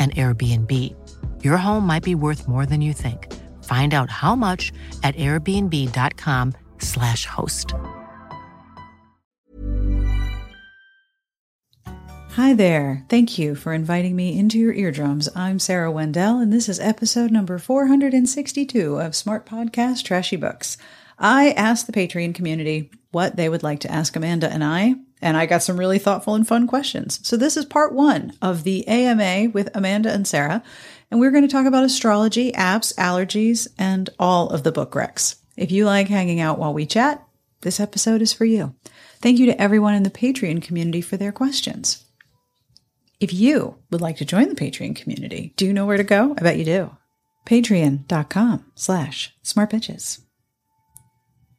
an Airbnb. Your home might be worth more than you think. Find out how much at airbnb.com/slash host. Hi there. Thank you for inviting me into your eardrums. I'm Sarah Wendell, and this is episode number 462 of Smart Podcast Trashy Books. I asked the Patreon community what they would like to ask Amanda and I, and I got some really thoughtful and fun questions. So this is part one of the AMA with Amanda and Sarah, and we're going to talk about astrology, apps, allergies, and all of the book recs. If you like hanging out while we chat, this episode is for you. Thank you to everyone in the Patreon community for their questions. If you would like to join the Patreon community, do you know where to go? I bet you do. Patreon.com slash smartbitches.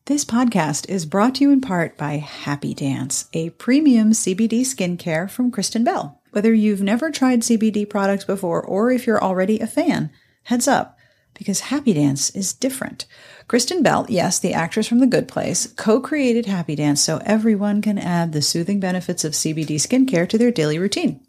This podcast is brought to you in part by Happy Dance, a premium CBD skincare from Kristen Bell. Whether you've never tried CBD products before or if you're already a fan, heads up, because Happy Dance is different. Kristen Bell, yes, the actress from The Good Place, co created Happy Dance so everyone can add the soothing benefits of CBD skincare to their daily routine.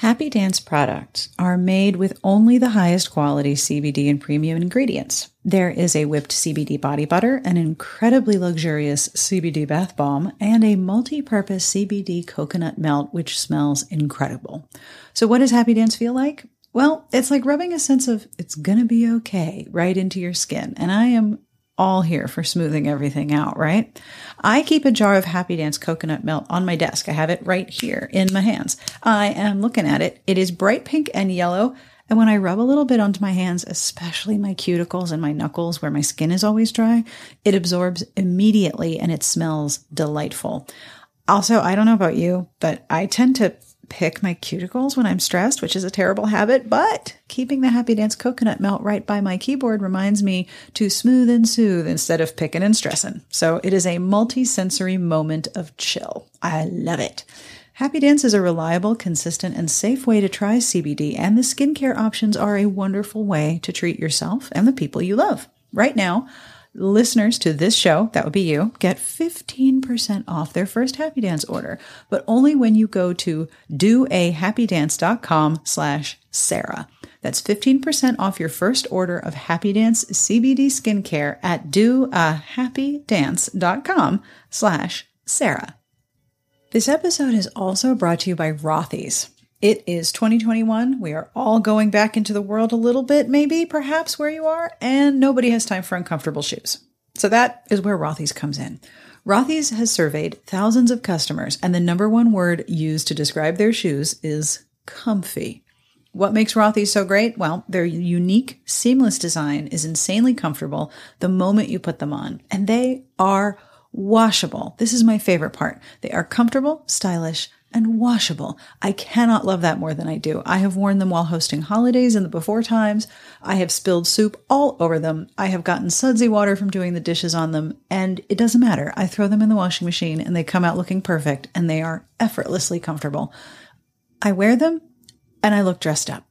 Happy Dance products are made with only the highest quality CBD and premium ingredients. There is a whipped CBD body butter, an incredibly luxurious CBD bath bomb, and a multi purpose CBD coconut melt, which smells incredible. So, what does Happy Dance feel like? Well, it's like rubbing a sense of it's gonna be okay right into your skin. And I am all here for smoothing everything out, right? I keep a jar of Happy Dance coconut melt on my desk. I have it right here in my hands. I am looking at it. It is bright pink and yellow. And when I rub a little bit onto my hands, especially my cuticles and my knuckles where my skin is always dry, it absorbs immediately and it smells delightful. Also, I don't know about you, but I tend to pick my cuticles when I'm stressed, which is a terrible habit, but keeping the Happy Dance coconut melt right by my keyboard reminds me to smooth and soothe instead of picking and stressing. So it is a multi-sensory moment of chill. I love it. Happy Dance is a reliable, consistent, and safe way to try CBD, and the skincare options are a wonderful way to treat yourself and the people you love. Right now, listeners to this show, that would be you, get 15% off their first Happy Dance order, but only when you go to doahappydance.com slash Sarah. That's 15% off your first order of Happy Dance CBD skincare at doahappydance.com slash Sarah. This episode is also brought to you by Rothy's. It is 2021. We are all going back into the world a little bit, maybe, perhaps where you are, and nobody has time for uncomfortable shoes. So that is where Rothy's comes in. Rothy's has surveyed thousands of customers, and the number one word used to describe their shoes is comfy. What makes Rothy's so great? Well, their unique, seamless design is insanely comfortable the moment you put them on, and they are washable. This is my favorite part. They are comfortable, stylish, and washable. I cannot love that more than I do. I have worn them while hosting holidays in the before times. I have spilled soup all over them. I have gotten sudsy water from doing the dishes on them, and it doesn't matter. I throw them in the washing machine and they come out looking perfect and they are effortlessly comfortable. I wear them and I look dressed up.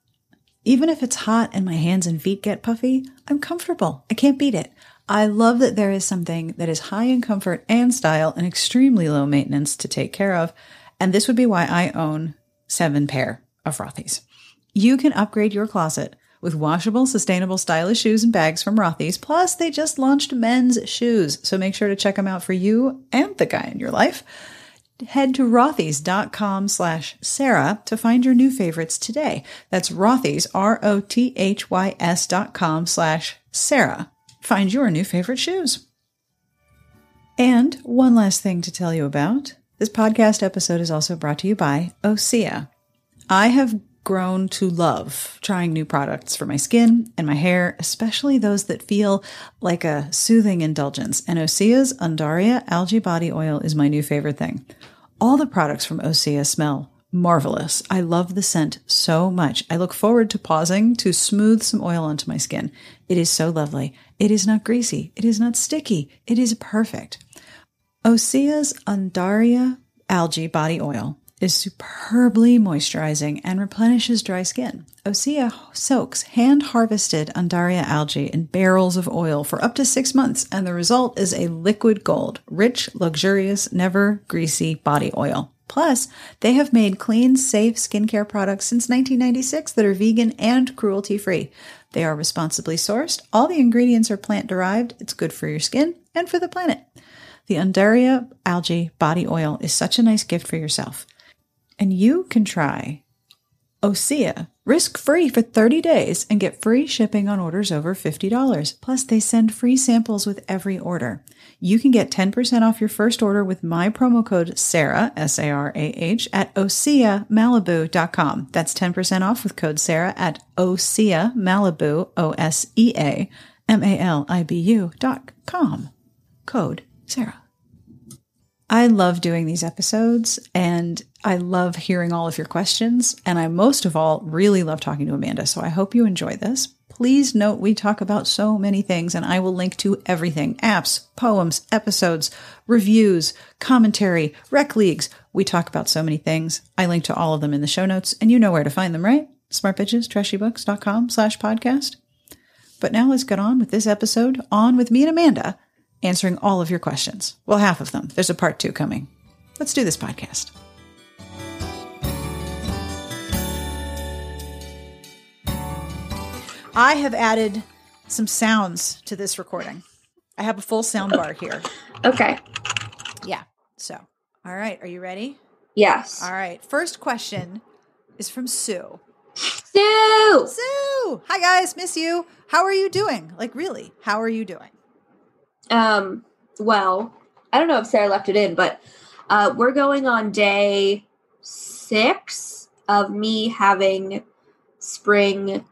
Even if it's hot and my hands and feet get puffy, I'm comfortable. I can't beat it. I love that there is something that is high in comfort and style and extremely low maintenance to take care of. And this would be why I own seven pair of Rothy's. You can upgrade your closet with washable, sustainable, stylish shoes and bags from Rothy's. Plus, they just launched men's shoes, so make sure to check them out for you and the guy in your life. Head to rothys.com slash Sarah to find your new favorites today. That's Rothys, R-O-T-H-Y-S dot com slash Sarah. Find your new favorite shoes. And one last thing to tell you about. This podcast episode is also brought to you by Osea. I have grown to love trying new products for my skin and my hair, especially those that feel like a soothing indulgence. And Osea's Undaria Algae Body Oil is my new favorite thing. All the products from Osea smell marvelous. I love the scent so much. I look forward to pausing to smooth some oil onto my skin. It is so lovely. It is not greasy. It is not sticky. It is perfect. Osea's Undaria Algae Body Oil is superbly moisturizing and replenishes dry skin. Osea soaks hand harvested Undaria algae in barrels of oil for up to six months, and the result is a liquid gold, rich, luxurious, never greasy body oil. Plus, they have made clean, safe skincare products since 1996 that are vegan and cruelty free. They are responsibly sourced, all the ingredients are plant derived, it's good for your skin and for the planet. The Undaria algae body oil is such a nice gift for yourself. And you can try Osea risk free for 30 days and get free shipping on orders over $50. Plus, they send free samples with every order. You can get 10% off your first order with my promo code SARAH, S A R A H, at OseaMalibu.com. That's 10% off with code SARAH at Osea Malibu, O S E A M A L I B U.com. Code SARAH. I love doing these episodes and I love hearing all of your questions. And I most of all really love talking to Amanda. So I hope you enjoy this. Please note we talk about so many things and I will link to everything apps, poems, episodes, reviews, commentary, rec leagues. We talk about so many things. I link to all of them in the show notes and you know where to find them, right? smartbitchestrashybooks.com slash podcast. But now let's get on with this episode on with me and Amanda answering all of your questions. Well, half of them. There's a part two coming. Let's do this podcast. I have added some sounds to this recording. I have a full sound bar here. Okay. Yeah. So, all right. Are you ready? Yes. All right. First question is from Sue. Sue! Sue! Hi, guys. Miss you. How are you doing? Like, really, how are you doing? Um, well, I don't know if Sarah left it in, but uh, we're going on day six of me having spring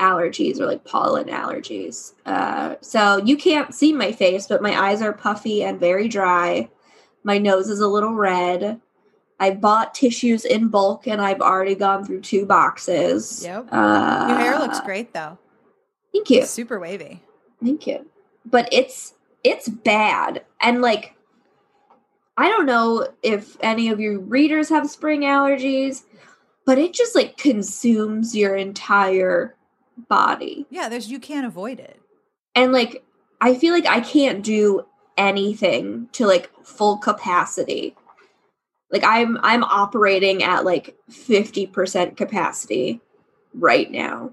allergies or like pollen allergies. Uh, so you can't see my face, but my eyes are puffy and very dry. My nose is a little red. I bought tissues in bulk and I've already gone through two boxes. Yep. Uh, Your hair looks great, though. Thank you. Super wavy. Thank you. But it's it's bad. And like I don't know if any of your readers have spring allergies, but it just like consumes your entire body. Yeah, there's you can't avoid it. And like I feel like I can't do anything to like full capacity. Like I'm I'm operating at like 50% capacity right now.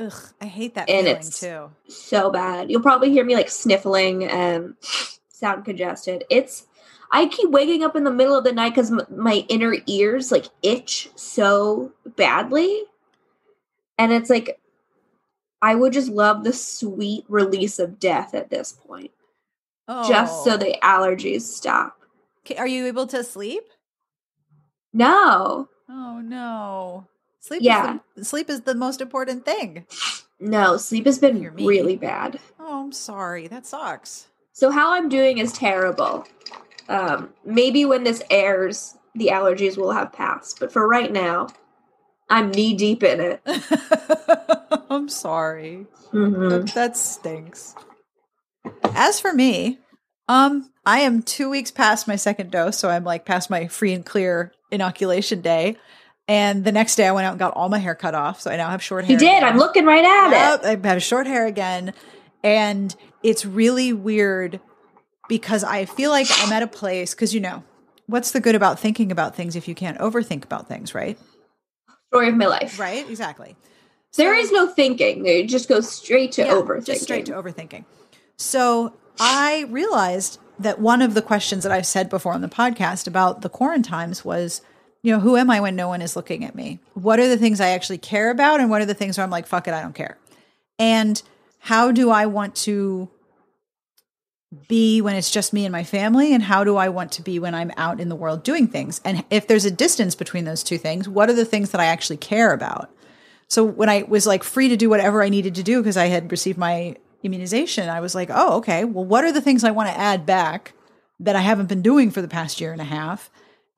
Ugh, I hate that And it's- too. so bad. You'll probably hear me like sniffling and sound congested. It's I keep waking up in the middle of the night because m- my inner ears like itch so badly, and it's like I would just love the sweet release of death at this point, Oh. just so oh. the allergies stop. Are you able to sleep? No, Oh no. Sleep Yeah. is the, sleep is the most important thing. no, sleep has been really bad. Oh, I'm sorry. That sucks. So how I'm doing is terrible. Um, maybe when this airs, the allergies will have passed. But for right now, I'm knee deep in it. I'm sorry. Mhm. That, that stinks. As for me, um, I am two weeks past my second dose, so I'm like past my free and clear inoculation day, And the next day I went out and got all my hair cut off. So I now have short hair. You did. again. I'm looking right at Yep, it. I have short hair again. And it's really weird because I feel like I'm at a place, because you know, what's the good about thinking about things if you can't overthink about things, right? Story of my life. Right? Exactly. There So- is no thinking. It just goes straight to Yeah, overthinking. Just straight to overthinking. So I realized that one of the questions that I've said before on the podcast about the quarantines was, you know, who am I when no one is looking at me? What are the things I actually care about? And what are the things where I'm like, fuck it, I don't care? And how do I want to be when it's just me and my family? And how do I want to be when I'm out in the world doing things? And if there's a distance between those two things, what are the things that I actually care about? So when I was like free to do whatever I needed to do because I had received my immunization, I was like, oh, okay, well, what are the things I want to add back that I haven't been doing for the past year and a half?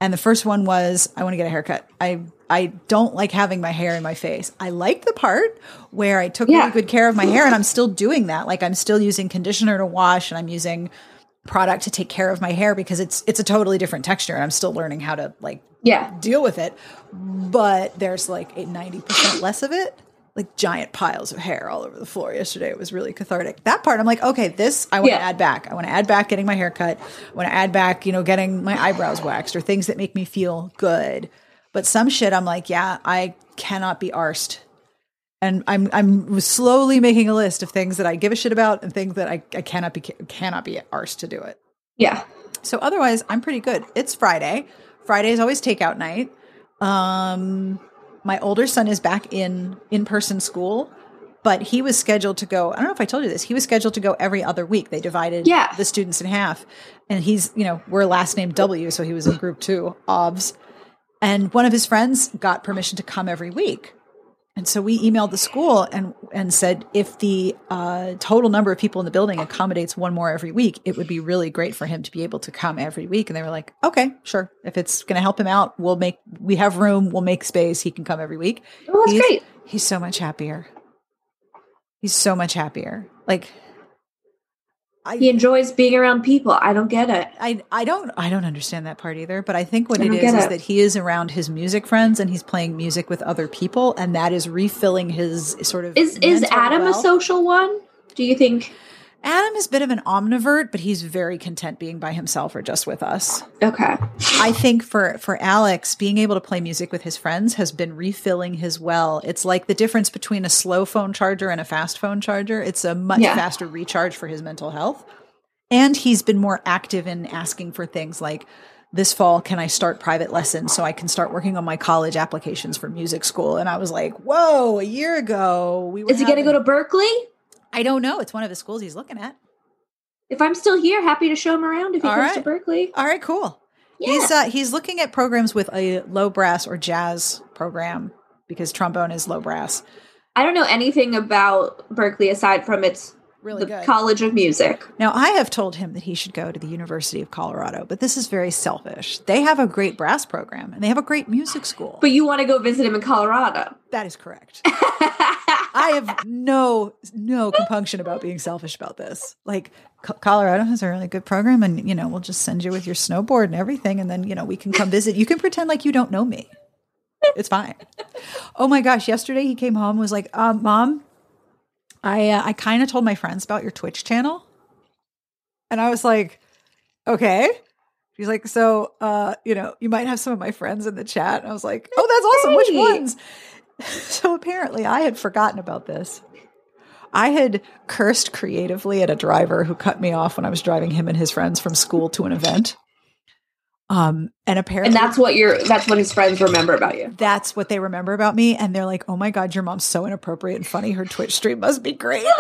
And the first one was I want to get a haircut. I I don't like having my hair in my face. I like the part where I took Yeah. really good care of my hair and I'm still doing that. Like I'm still using conditioner to wash and I'm using product to take care of my hair because it's it's a totally different texture and I'm still learning how to like Yeah. deal with it. But there's like a 90% less of it, like giant piles of hair all over the floor yesterday. It was really cathartic. That part, I'm like, okay, this I want to Yeah. add back. I want to add back getting my hair cut. I want to add back, you know, getting my eyebrows waxed or things that make me feel good. But some shit, I'm like, yeah, I cannot be arsed. And I'm I'm slowly making a list of things that I give a shit about and things that I, I cannot be cannot be arsed to do it. Yeah. So otherwise, I'm pretty good. It's Friday. Friday is always takeout night. Um, my older son is back in in person school, but he was scheduled to go. I don't know if I told you this. He was scheduled to go every other week. They divided Yeah. the students in half, and he's you know we're last name W, so he was in group two, OBS. And one of his friends got permission to come every week. And so we emailed the school and and said if the uh, total number of people in the building accommodates one more every week, it would be really great for him to be able to come every week. And they were like, "Okay, sure. If it's going to help him out, we'll make we have room. We'll make space. He can come every week." Oh, that's he's, great. He's so much happier. He's so much happier. Like I He enjoys being around people. I don't get it. I I don't I don't understand that part either, but I think what I it is get is it. that he is around his music friends and he's playing music with other people and that is refilling his sort of Is is Adam a social one? Do you think? Adam is a bit of an omnivert, but he's very content being by himself or just with us. Okay. I think for for Alex, being able to play music with his friends has been refilling his well. It's like the difference between a slow phone charger and a fast phone charger. It's a much Yeah. faster recharge for his mental health. And he's been more active in asking for things like this fall can I start private lessons so I can start working on my college applications for music school? And I was like, "Whoa, a year ago we were Is he going to go to Berklee? I don't know. It's one of the schools he's looking at. If I'm still here, happy to show him around if he All comes to. Berklee. All right, cool. Yeah. He's uh, he's looking at programs with a low brass or jazz program because trombone is low brass. I don't know anything about Berklee aside from its Really the good. College of Music. Now, I have told him that he should go to the University of Colorado, but this is very selfish. They have a great brass program and they have a great music school. But you want to go visit him in Colorado. that is correct. I have no no compunction about being selfish about this. Like Colorado has a really good program, and you know we'll just send you with your snowboard and everything, and then you know we can come visit. You can pretend like you don't know me. It's fine. Oh my gosh! Yesterday he came home and was like, um, "Mom, I uh, I kind of told my friends about your Twitch channel," and I was like, "Okay." He's like, "So, uh, you know, you might have some of my friends in the chat." And I was like, "Oh, that's awesome! Which ones?" so apparently I had forgotten about this. I had cursed creatively at a driver who cut me off when I was driving him and his friends from school to an event. Um, and apparently And that's what your that's what his friends remember about you. that's what they remember about me. And they're like, oh my God, your mom's so inappropriate and funny. Her Twitch stream must be great.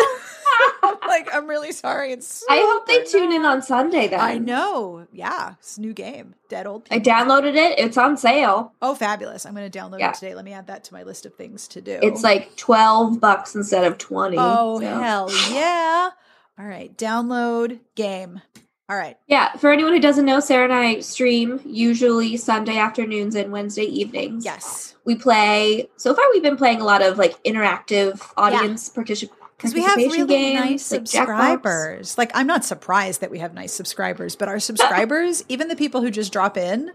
I'm like, I'm really sorry. It's I hope they tune in on Sunday then. I know. Yeah. It's a new game. Dead old I downloaded it. It's on sale. Oh, fabulous. I'm going to download Yeah. it today. Let me add that to my list of things to do. It's like 12 bucks instead of 20. Oh, so- hell yeah. All right. Download game. All right. Yeah, for anyone who doesn't know, Sarah and I stream usually Sunday afternoons and Wednesday evenings. Yes. We play, so far we've been playing a lot of like interactive audience particip- Because we have really nice games, Jackbox. subscribers. Like, I'm not surprised that we have nice subscribers, but our subscribers, even the people who just drop in,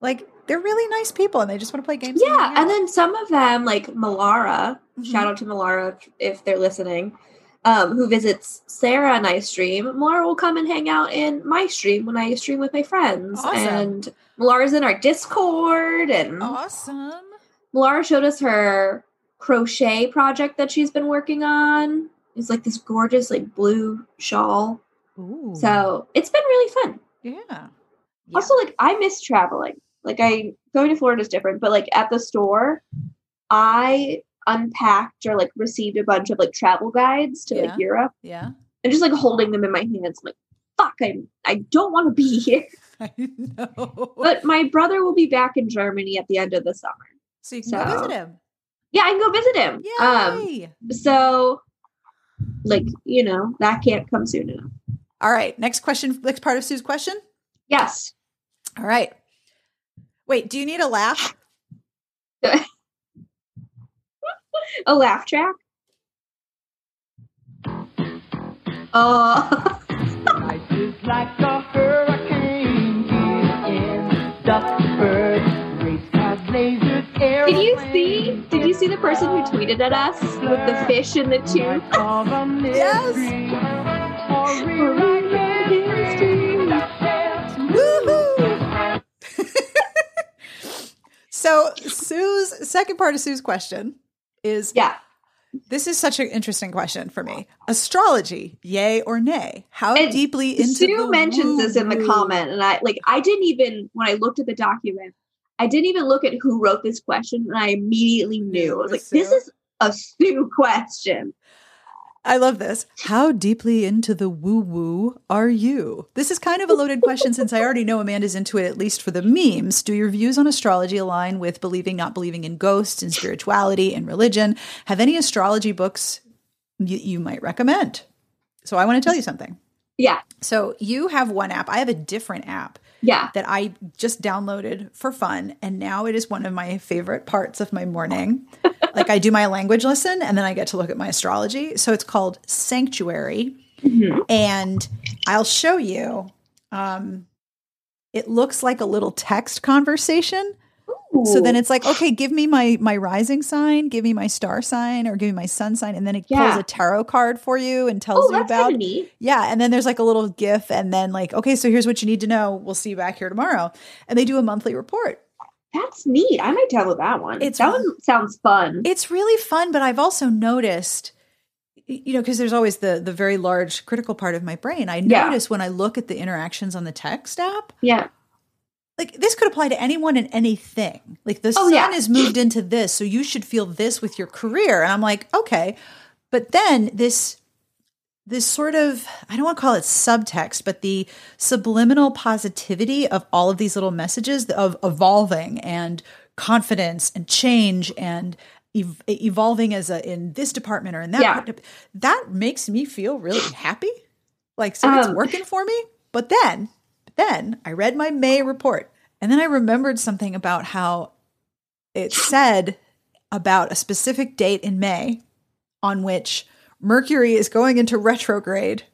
like, they're really nice people and they just want to play games. Yeah, out. and then some of them, like Malara, Mhm. shout out to Malara if, if they're listening, um, who visits Sarah and I stream. Malara will come and hang out in my stream when I stream with my friends. Awesome. And Malara's in our Discord, and awesome. Malara showed us her crochet project that she's been working on. It's like this gorgeous, like blue shawl. Ooh. So it's been really fun. yeah. Also, like I miss traveling. Like I going to Florida is different, but like at the store, I unpacked or like received a bunch of like travel guides to Yeah. like Europe Yeah. and just like holding them in my hands. I'm like, fuck, I I don't want to be here. I know. But my brother will be back in Germany at the end of the summer. so you can go so- visit him. Yeah, I can go visit him. Um, so like you know that can't come soon enough. All right. Next question. Next part of Sue's question. Yes. All right. Wait, do you need a laugh? a laugh track. Oh. Life is like a hurricane Did you see? Did you see the person who tweeted at us with the fish in the tube? Yes. Woohoo! so Sue's second part of Sue's question is Yeah. this is such an interesting question for me. Astrology, yay or nay? How And deeply into Sue the mentions this in the comment, and I like I didn't even when I looked at the document, I didn't even look at who wrote this question, and I immediately knew. I was like, this is a Sue question. I love this. How deeply into the woo woo are you? This is kind of a loaded question since I already know Amanda's into it, at least for the memes. Do your views on astrology align with believing, not believing in ghosts and spirituality and religion? Have any astrology books you, you might recommend? So I want to tell you something. Yeah, So you have one app, I have a different app yeah. that I just downloaded for fun. And now it is one of my favorite parts of my morning. like I do my language lesson and then I get to look at my astrology. So it's called Sanctuary. And I'll show you. Um, it looks like a little text conversation. So then it's like, okay, give me my my rising sign, give me my star sign, or give me my sun sign, and then it pulls a tarot card for you and tells oh, you about yeah, and then there's like a little GIF, and then like, okay, so here's what you need to know. We'll see you back here tomorrow, and they do a monthly report. That's neat. I might download that one. It's- that one sounds fun. It's really fun, but I've also noticed, you know, because there's always the the very large critical part of my brain. I Yeah. notice when I look at the interactions on the text app, yeah. Like this could apply to anyone and anything. Like the Oh, sun yeah. is moved into this, so you should feel this with your career. And I'm like, okay, but then this this sort of I don't want to call it subtext, but the subliminal positivity of all of these little messages of evolving and confidence and change and ev- evolving as a in this department or in that Yeah. part, that makes me feel really happy. Like so it's Um, working for me. But then then I read my May report and then I remembered something about how it said about a specific date in May on which Mercury is going into retrograde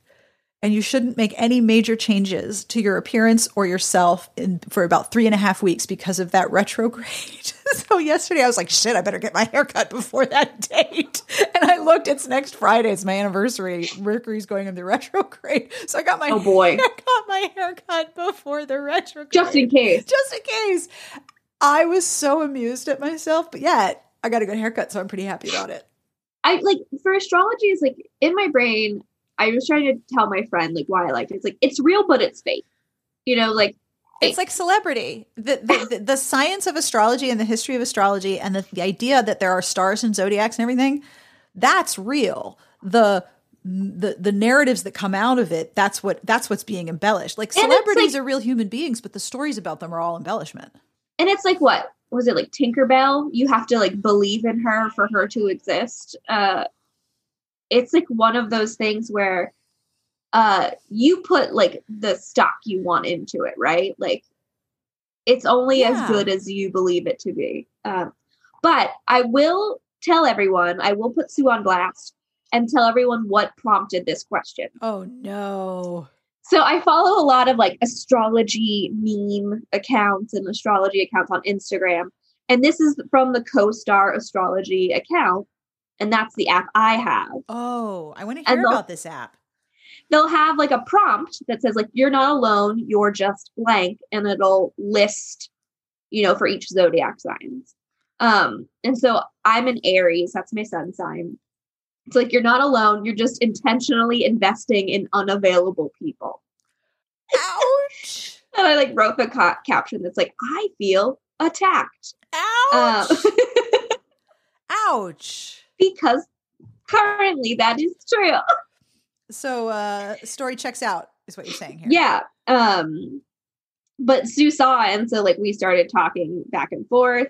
and you shouldn't make any major changes to your appearance or yourself in, for about three and a half weeks because of that retrograde. so yesterday I was like, shit, I better get my hair cut before that date. And I looked, it's next Friday, it's my anniversary. Mercury's going into retrograde. So I got my Oh, boy. I got my hair cut before the retrograde. Just in case. Just in case. I was so amused at myself, but yet I got a good haircut, so I'm pretty happy about it. I like for astrology is like in my brain. I was trying to tell my friend like why I liked it. It's like it's real, but it's fake. You know, like It's like celebrity. The, the, the, the science of astrology and the history of astrology and the, the idea that there are stars and zodiacs and everything, that's real. The the the narratives that come out of it, that's what that's what's being embellished. Like And celebrities like- are real human beings, but the stories about them are all embellishment. and it's like what was it like Tinkerbell? You have to like believe in her for her to exist. Uh it's like one of those things where uh you put like the stock you want into it, right? Like it's only Yeah. as good as you believe it to be. Um but I will tell everyone, I will put Sue on blast and tell everyone what prompted this question. Oh no. So I follow a lot of like astrology meme accounts and astrology accounts on Instagram. And this is from the co-star astrology account. And that's the app I have. Oh, I want to hear about this app. They'll have like a prompt that says like you're not alone, you're just blank, and it'll list, you know, for each zodiac signs. Um, and so I'm an Aries, that's my sun sign. It's like you're not alone, you're just intentionally investing in unavailable people. Ouch! And I like wrote the ca- caption that's like, I feel attacked. Um, Ouch! Because currently that is true. So, uh, story checks out, is what you're saying here. Yeah. Um, but Sue saw it, and so like we started talking back and forth.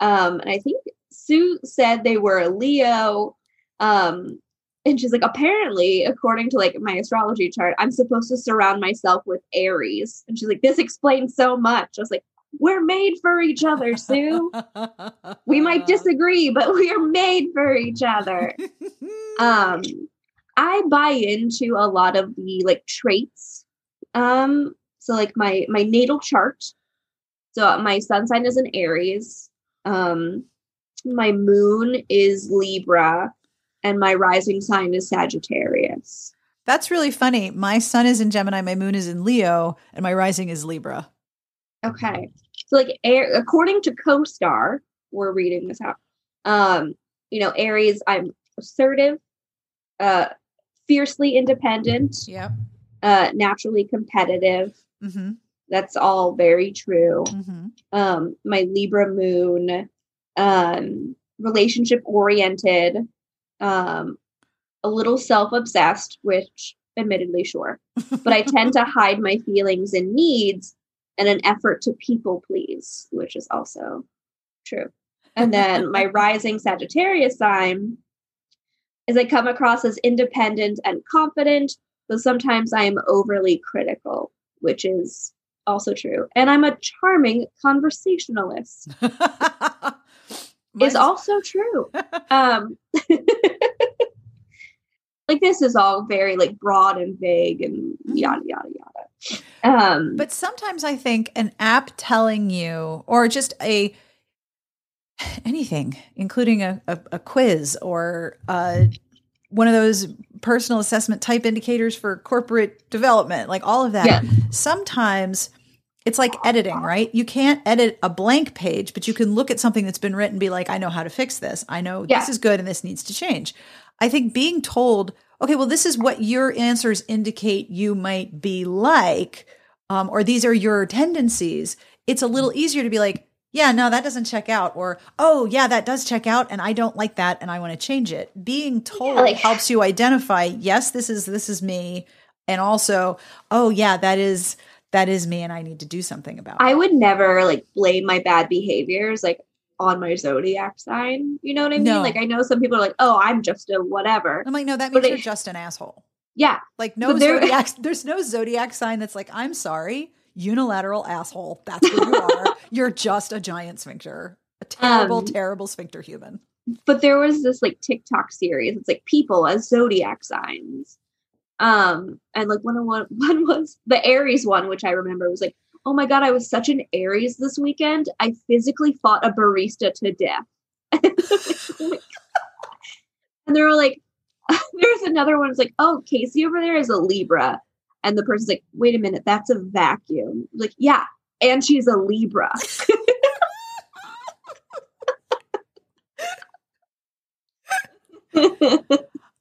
Um, and I think Sue said they were a Leo. Um, and she's like, apparently, according to like my astrology chart, I'm supposed to surround myself with Aries. And she's like, this explains so much. I was like, we're made for each other, Sue. we might disagree, but we are made for each other. um i buy into a lot of the like traits um so like my my natal chart so my sun sign is an aries um my moon is libra and my rising sign is sagittarius That's really funny. My sun is in Gemini, my moon is in Leo, and my rising is Libra. Okay so like air, according to co-star we're reading this out um you know aries i'm assertive uh fiercely independent Yep. uh naturally competitive Mm-hmm. that's all very true Mm-hmm. um my libra moon um relationship oriented um a little self-obsessed which admittedly sure but i tend to hide my feelings and needs in an effort to people please which is also true and then my rising sagittarius sign is i come across as independent and confident though sometimes i am overly critical which is also true and i'm a charming conversationalist is also true. Um, like this is all very like broad and vague and yada yada yada. Um, But sometimes I think an app telling you, or just a anything, including a, a, a quiz or uh, one of those personal assessment type indicators for corporate development, like all of that. Yeah. Sometimes it's like editing, right? You can't edit a blank page, but you can look at something that's been written and be like, I know how to fix this. I know Yeah. this is good and this needs to change. I think being told, okay, well, this is what your answers indicate you might be like, um, or these are your tendencies, it's a little easier to be like, yeah, no, that doesn't check out, or oh, yeah, that does check out, and I don't like that, and I want to change it. Being told like- helps you identify, yes, this is this is me, and also, oh, yeah, that is that is me, and I need to do something about I it. I would never like blame my bad behaviors like on my zodiac sign. You know what I mean? No. Like I know some people are like, oh, I'm just a whatever. I'm like, no, that means it- you're just an asshole. Yeah, Like no there- zodiac, there's no zodiac sign that's like, I'm sorry, unilateral asshole. That's what you are. You're just a giant sphincter, a terrible, Um, terrible sphincter human. but there was this like TikTok series. It's like people as zodiac signs. Um, and like one of one one was the Aries one, which I remember was like, oh my god, I was such an Aries this weekend. I physically fought a barista to death. and they were like, there's another one. It's like, oh, Casey over there is a Libra. And the person's like, wait a minute, that's a vacuum. Like, yeah, and she's a Libra.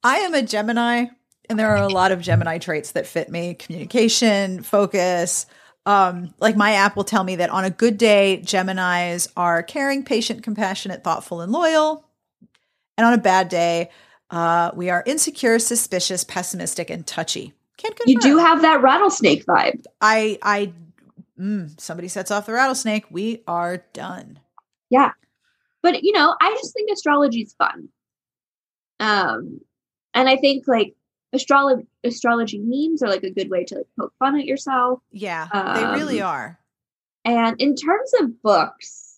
I am a Gemini, and there are a lot of Gemini traits that fit me communication, focus. Um, like my app will tell me that on a good day, Geminis are caring, patient, compassionate, thoughtful, and loyal. And on a bad day, uh, we are insecure, suspicious, pessimistic, and touchy. Can't confirm. you do have that rattlesnake vibe. I, I, mm, somebody sets off the rattlesnake. We are done. Yeah. But you know, I just think astrology is fun. Um and I think like astrology astrology memes are like a good way to like poke fun at yourself. Yeah, they really Um, are. And in terms of books,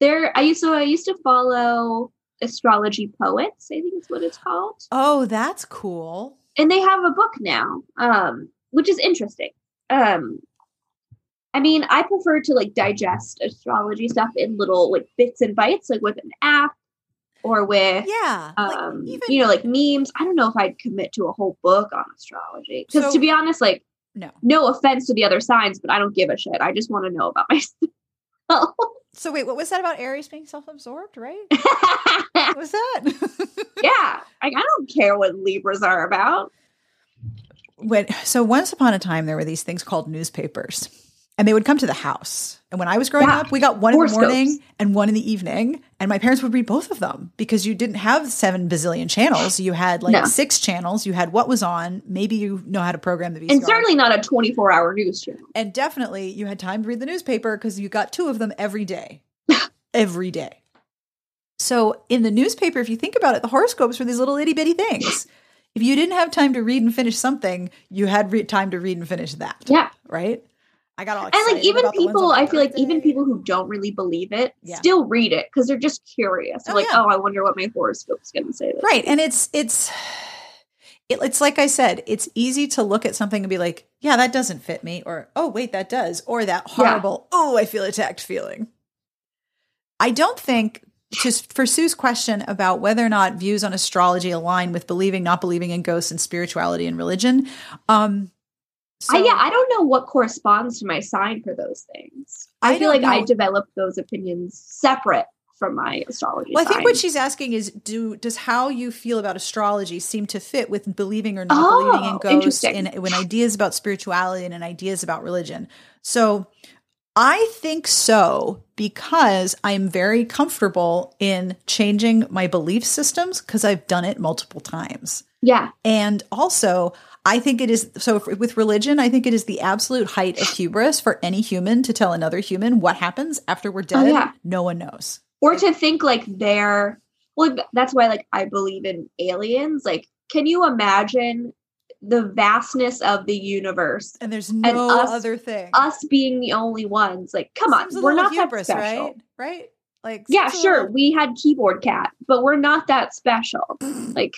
there I used so I used to follow astrology poets, I think is what it's called. Oh, that's cool. And they have a book now. Um which is interesting. Um, I mean, I prefer to like digest astrology stuff in little like bits and bites, like with an app or with Yeah. like, um, even- you know, like memes. I don't know if I'd commit to a whole book on astrology because, So- to be honest, like, no. no offense to the other signs, but I don't give a shit. I just want to know about myself. So wait, what was that about Aries being self-absorbed, right? What was that? yeah, like I don't care what Libras are about. when so once upon a time there were these things called newspapers and they would come to the house and when i was growing Yeah. up we got one in the morning and one in the evening and my parents would read both of them because you didn't have seven bazillion channels you had like No. six channels you had what was on maybe you know how to program the VCR. And certainly not a 24 hour news channel. and definitely you had time to read the newspaper because you got two of them every day every day so in the newspaper if you think about it the horoscopes were these little itty-bitty things if you didn't have time to read and finish something you had re- time to read and finish that Yeah. right i got all And like even about the ones on people, I feel like even people who don't really believe it Yeah. still read it because they're just curious. They're Oh, like, yeah. oh, I wonder what my horoscope's going to say. This. right and it's it's it, it's like i said it's easy to look at something and be like yeah that doesn't fit me or oh wait that does or that horrible oh i feel attacked feeling i don't think just for sue's question about whether or not views on astrology align with believing not believing in ghosts and spirituality and religion um so, I, yeah, I don't know what corresponds to my sign for those things. I, I feel like don't I know. developed those opinions separate from my astrology. well, I think what she's asking is, do does how you feel about astrology seem to fit with believing or not Oh, believing in oh, ghosts and when ideas about spirituality and in ideas about religion? So, I think so because I'm very comfortable in changing my belief systems because I've done it multiple times. yeah, And also, I think it is so if, with religion, I think it is the absolute height of hubris for any human to tell another human what happens after we're oh, dead. Oh, yeah. No one knows. or to think like they're well. That's why like I believe in aliens. Like, can you imagine the vastness of the universe? And there's no us- other thing. Us being the only ones. Like, come on, we're not hubris, that special. right? Right? Like Yeah, sure. little- We had keyboard cat, but we're not that special. like,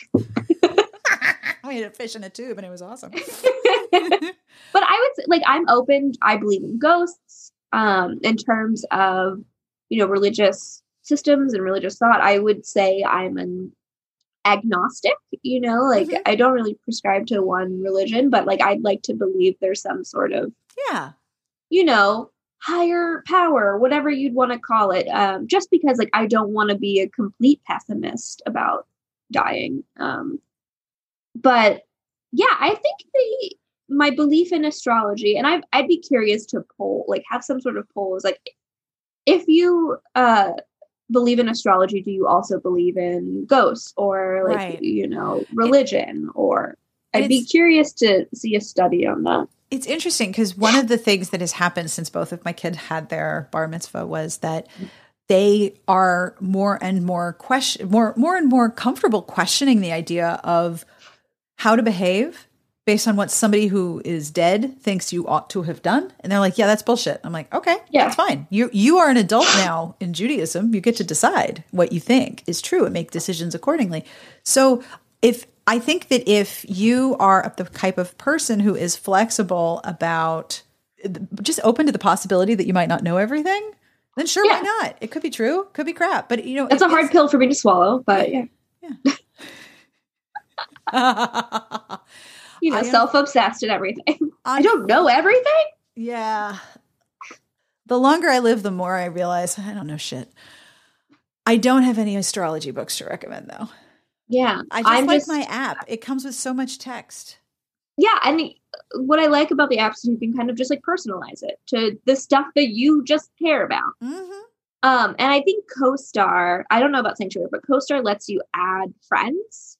I had a fish in a tube, and it was awesome. but I would say, like, I'm open. I believe in ghosts. Um, in terms of you know religious systems and religious thought, I would say I'm an agnostic. You know, like Mhm. I don't really prescribe to one religion, but like I'd like to believe there's some sort of yeah, you know higher power, whatever you'd want to call it. Um, just because like I don't want to be a complete pessimist about dying. Um, but yeah, I think the my belief in astrology, and I I'd be curious to poll like have some sort of polls like if you uh believe in astrology, do you also believe in ghosts or like Right. you know religion or I'd be curious to see a study on that. it's interesting because one of the things that has happened since both of my kids had their bar mitzvah was that they are more and more question more more and more comfortable questioning the idea of how to behave based on what somebody who is dead thinks you ought to have done. And they're like yeah that's bullshit. I'm like okay Yeah. that's fine. You you are an adult now in judaism. You get to decide what you think is true and make decisions accordingly. So if i think that if you are the type of person who is flexible about just open to the possibility that you might not know everything then sure why not? It could be true could be crap but you know it's it- a hard it's- pill for me to swallow, but yeah. Yeah. you know, self obsessed and everything. I I'm- don't know everything. Yeah. The longer I live, the more I realize I don't know shit. I don't have any astrology books to recommend though. Yeah, I just I'm like just- my app. It comes with so much text. Yeah, and what I like about the apps is you can kind of just like personalize it to the stuff that you just care about. Mm-hmm. Um, and I think CoStar, I don't know about Sanctuary, but CoStar lets you add friends.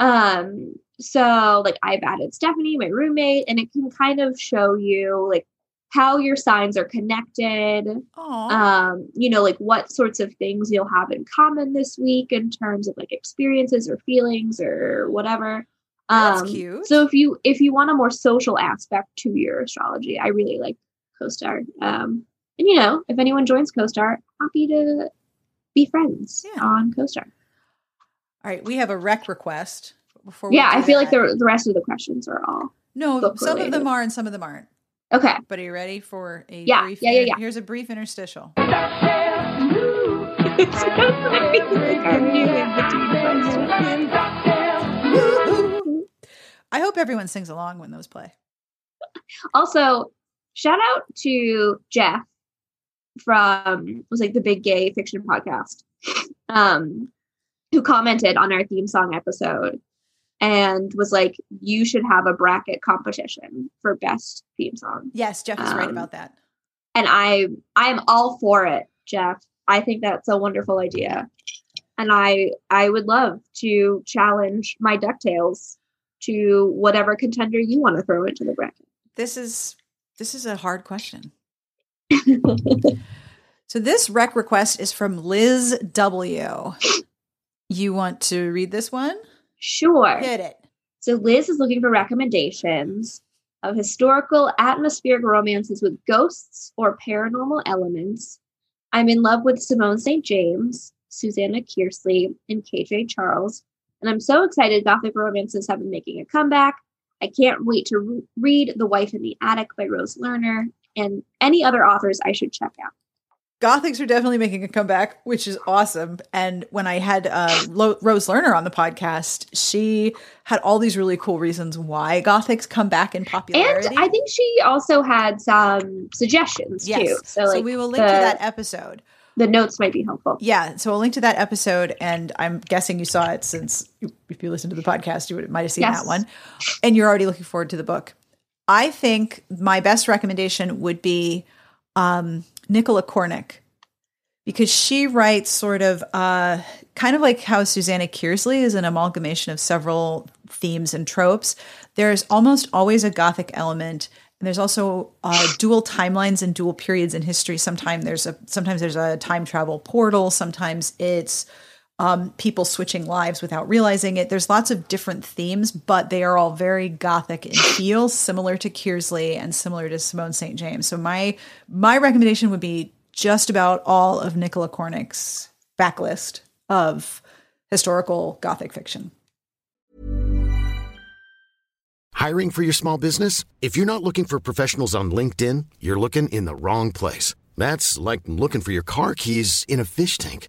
Um, so like I've added Stephanie, my roommate, and it can kind of show you like how your signs are connected. Oh, um you know like what sorts of things you'll have in common this week in terms of like experiences or feelings or whatever That's um cute. so if you if you want a more social aspect to your astrology i really like co-star um and you know if anyone joins co-star happy to be friends Yeah. on co-star all right. We have a rec request before. we yeah i do feel like the, the rest of the questions are all No, book some of them are and some of them aren't. Okay. But are you ready for a Yeah, brief? yeah, yeah, yeah. Here's a brief interstitial. I hope everyone sings along when those play. Also, shout out to Jeff from it was like the Big Gay Fiction Podcast, um, who commented on our theme song episode and was like, "You should have a bracket competition for best theme song." Yes, Jeff is right Um, about that. And I, I'm all for it, Jeff. I think that's a wonderful idea, and I, I would love to challenge my DuckTales to whatever contender you want to throw into the bracket. This is this is a hard question. So this rec request is from Liz W. You want to read this one? Sure. Hit it. So Liz is looking for recommendations of historical atmospheric romances with ghosts or paranormal elements. I'm in love with Simone St. James, Susanna Kearsley, and KJ Charles, and I'm so excited Gothic romances have been making a comeback. I can't wait to re- read The Wife in the Attic by Rose Lerner and any other authors I should check out. Gothics are definitely making a comeback, which is awesome. And when I had uh, Lo- Rose Lerner on the podcast, she had all these really cool reasons why Gothics come back in popularity. And I think she also had some suggestions yes. too. So, like we will link the, to that episode. the notes might be helpful. Yeah, so I'll link to that episode, and I'm guessing you saw it since you- if you listened to the podcast, you would, might have seen Yes. that one, and you're already looking forward to the book. I think my best recommendation would be um, Nicola Cornick because she writes sort of uh, kind of like how Susanna Kearsley is an amalgamation of several themes and tropes. There's almost always a gothic element. And there's also uh, dual timelines and dual periods in history. Sometimes there's a sometimes there's a time travel portal. Sometimes it's um, people switching lives without realizing it. There's lots of different themes, but they are all very gothic in feel, similar to Kearsley and similar to Simone St. James. So my my recommendation would be just about all of Nicola Cornick's backlist of historical gothic fiction. Hiring for your small business? If you're not looking for professionals on LinkedIn, you're looking in the wrong place. That's like looking for your car keys in a fish tank.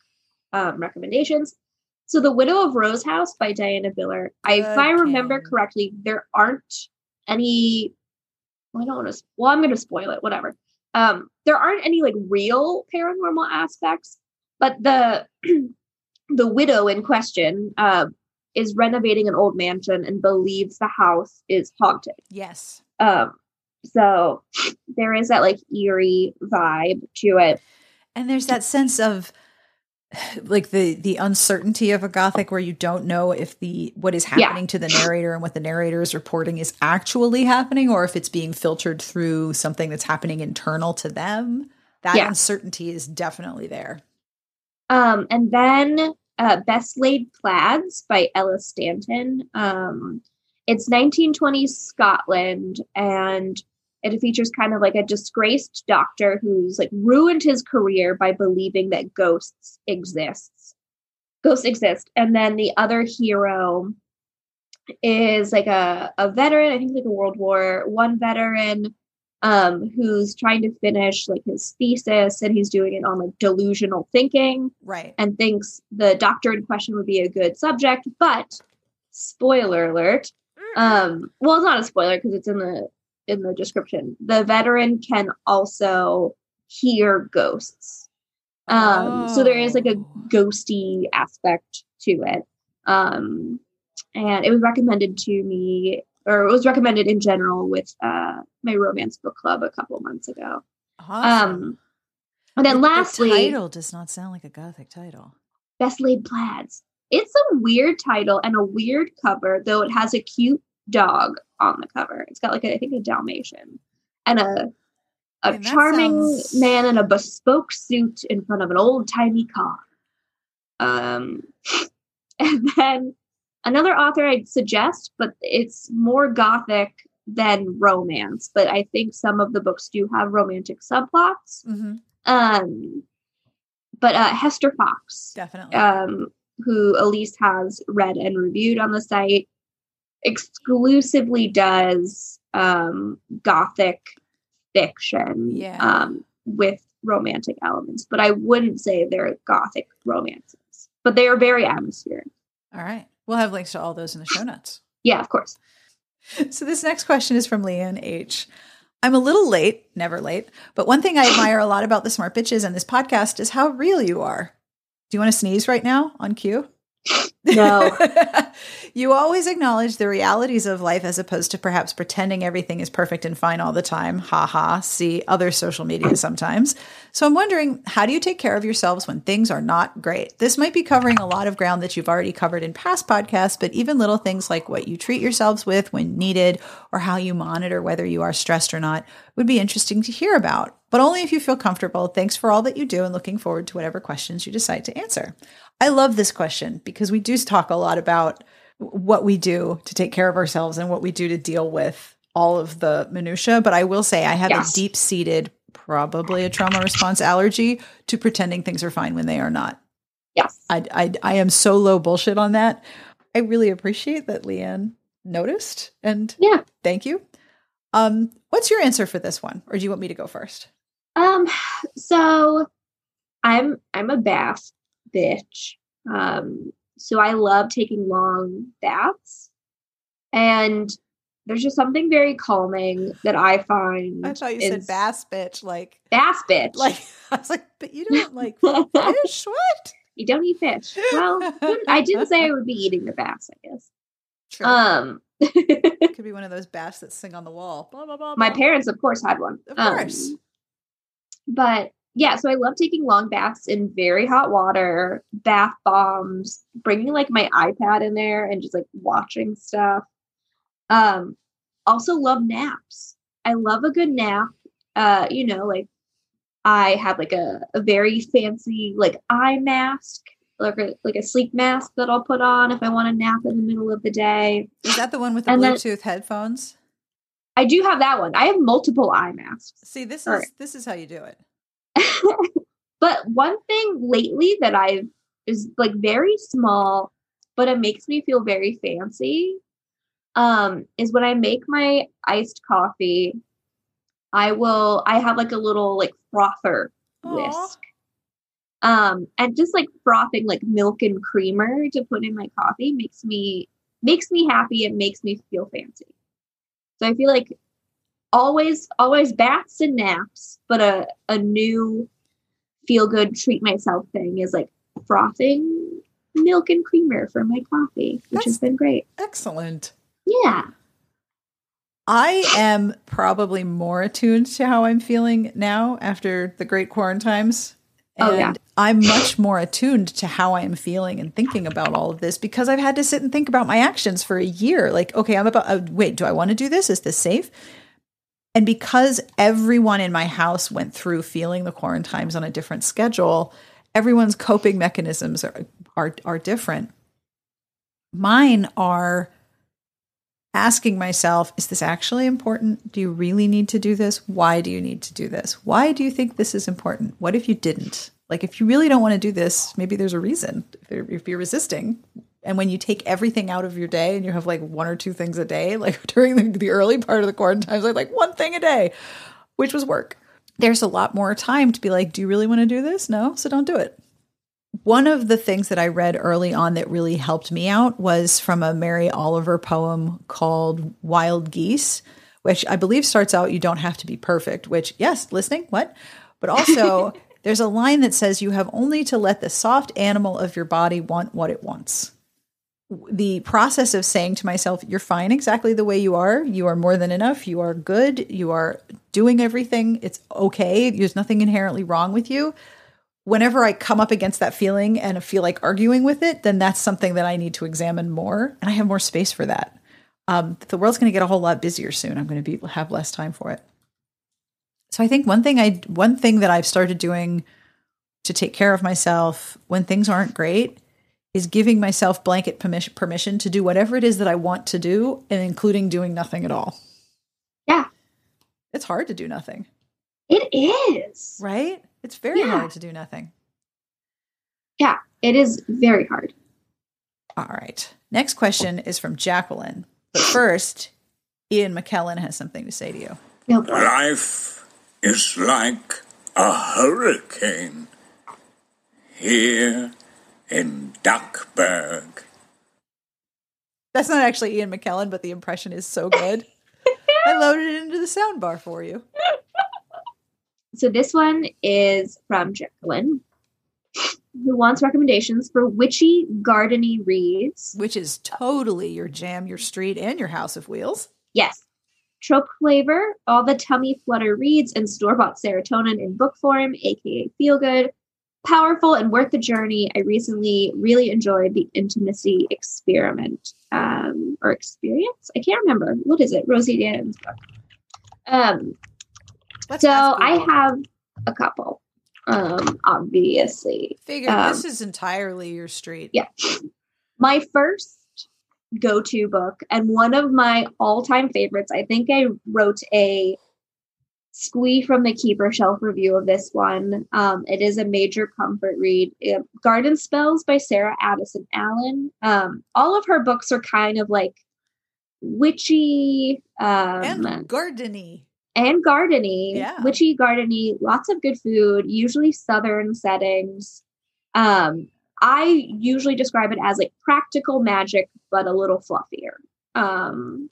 um, recommendations. So The Widow of Rose House by Diana Biller. I, if I remember correctly, there aren't any. well, I don't want to. Well, I'm going to spoil it. Whatever. Um, there aren't any like real paranormal aspects, but the the widow in question uh, is renovating an old mansion and believes the house is haunted. Yes. Um, so there is that like eerie vibe to it. And there's that sense of like the the uncertainty of a gothic where you don't know if the what is Yeah. happening to the narrator and what the narrator is reporting is actually happening or if it's being filtered through something that's happening internal to them. That Yeah. uncertainty is definitely there. Um, and then uh, Best Laid Plaids by Ella Stanton. Um, it's 1920s Scotland, and it features kind of like a disgraced doctor who's like ruined his career by believing that ghosts exists. Ghosts exist, and then the other hero is like a, a veteran, I think like a World War One veteran, um, who's trying to finish like his thesis, and he's doing it on like delusional thinking Right. and thinks the doctor in question would be a good subject, but spoiler alert. Um, well, it's not a spoiler because it's in the in the description. The veteran can also hear ghosts. Um, so there is like a Oh. ghosty aspect to it. Um, and it was recommended to me, or it was recommended in general with uh, my romance book club a couple months ago. Awesome. Um, and then The- the lastly, title does not sound like a gothic title. Best Laid Plaids. It's a weird title and a weird cover, though it has a cute dog on the cover. It's got like a, I think a Dalmatian and a a that charming sounds- man in a bespoke suit in front of an old timey car. Um, and then another author I'd suggest, but it's more gothic than romance. But I think some of the books do have romantic subplots. Mm-hmm. Um, but uh, Hester Fox Definitely. um, who Elyse has read and reviewed on the site, exclusively does um, gothic fiction Yeah. um, with romantic elements. But I wouldn't say they're gothic romances, but they are very atmospheric. all right. We'll have links to all those in the show notes. Yeah, of course. So this next question is from Leanne H. I'm a little late, never late, but one thing I admire a lot about the Smart Bitches and this podcast is how real you are. Do you want to sneeze right now on cue? No. you always acknowledge the realities of life as opposed to perhaps pretending everything is perfect and fine all the time. Ha ha. See other social media sometimes. So I'm wondering, how do you take care of yourselves when things are not great? This might be covering a lot of ground that you've already covered in past podcasts, but even little things like what you treat yourselves with when needed or how you monitor whether you are stressed or not would be interesting to hear about. But only if you feel comfortable. Thanks for all that you do and looking forward to whatever questions you decide to answer. I love this question because we do talk a lot about what we do to take care of ourselves and what we do to deal with all of the minutia. But I will say I have Yes. a deep seated, probably a trauma response allergy to pretending things are fine when they are not. Yes. I, I, I am so low bullshit on that. I really appreciate that Leanne noticed and Yeah. thank you. Um, what's your answer for this one? Or do you want me to go first? Um, so I'm I'm a bath bitch. Um, so I love taking long baths, and there's just something very calming that I find. I thought you said bass bitch, like bass bitch. like I was like, but you don't like fish? What? you don't eat fish. Well, I didn't say I would be eating the bass. I guess. True. Um, Could be one of those bass that sing on the wall. Blah blah blah. my parents, of course, had one. Of Um, course. But yeah, so I love taking long baths in very hot water, bath bombs, bringing like my iPad in there and just like watching stuff. Um, also love naps. I love a good nap. Uh, you know, like I have like a, a very fancy like eye mask, like a like a sleep mask that I'll put on if I want to nap in the middle of the day. Is that the one with the and then- Bluetooth headphones? I do have that one. I have multiple eye masks. See, this is this is how you do it. but one thing lately that I've is like very small, but it makes me feel very fancy. Um, is when I make my iced coffee, I will I have like a little like frother Aw. whisk. Um, and just like frothing like milk and creamer to put in my coffee makes me makes me happy. It makes me feel fancy. So I feel like always always baths and naps, but a a new feel good treat myself thing is like frothing milk and creamer for my coffee, which has been great. Excellent. Yeah. I am probably more attuned to how I'm feeling now after the great quarantines. And Oh, yeah. I'm much more attuned to how I am feeling and thinking about all of this because I've had to sit and think about my actions for a year. Like, okay, I'm about, uh, wait, do I want to do this? Is this safe? And because everyone in my house went through feeling the quarantines on a different schedule, everyone's coping mechanisms are, are, are different. Mine are asking myself, is this actually important? Do you really need to do this? Why do you need to do this? Why do you think this is important? What if you didn't? Like, if you really don't want to do this, maybe there's a reason. If you're, resisting, and when you take everything out of your day and you have like one or two things a day, like during the, the early part of the quarantine, I was like one thing a day, which was work. There's a lot more time to be like, do you really want to do this? No, so don't do it. One of the things that I read early on that really helped me out was from a Mary Oliver poem called Wild Geese, which I believe starts out you don't have to be perfect, which, yes, listening, what? But also, there's a line that says you have only to let the soft animal of your body want what it wants. The process of saying to myself, you're fine exactly the way you are. You are more than enough. You are good. You are doing everything. It's okay. There's nothing inherently wrong with you whenever I come up against that feeling and feel like arguing with it, then that's something that I need to examine more, and I have more space for that. Um, the world's going to get a whole lot busier soon. I'm going to be have less time for it. So I think one thing I one thing that I've started doing to take care of myself when things aren't great is giving myself blanket permission permission to do whatever it is that I want to do, and including doing nothing at all. Yeah, It's hard to do nothing, it is. right? It's very Yeah. hard to do nothing. Yeah, it is very hard. All right. Next question is from Jacqueline. But first, Ian McKellen has something to say to you. Life is like a hurricane here in Duckburg. That's not actually Ian McKellen, but the impression is so good. I loaded it into the soundbar for you. So this one is from Jacqueline, who wants recommendations for witchy, gardeny reads. Which is totally your jam, your street, and your house of wheels. Yes. Trope flavor, all the tummy flutter reads, and store bought serotonin in book form, aka feel good. Powerful and worth the journey. I recently really enjoyed the intimacy experiment um, or experience. I can't remember. What is it? Rosie Danan's book. Um, Let's so I have a couple, um, obviously. figured um, this is entirely your street. Yeah. my first go-to book and one of my all-time favorites i think i wrote a squee from the keeper shelf review of this one um, it is a major comfort read Uh, garden spells by sarah addison allen um, all of her books are kind of like witchy um, And gardeny. and gardeny, Yeah. witchy gardeny, lots of good food, usually southern settings. Um, I usually describe it as like practical magic, but a little fluffier. Um,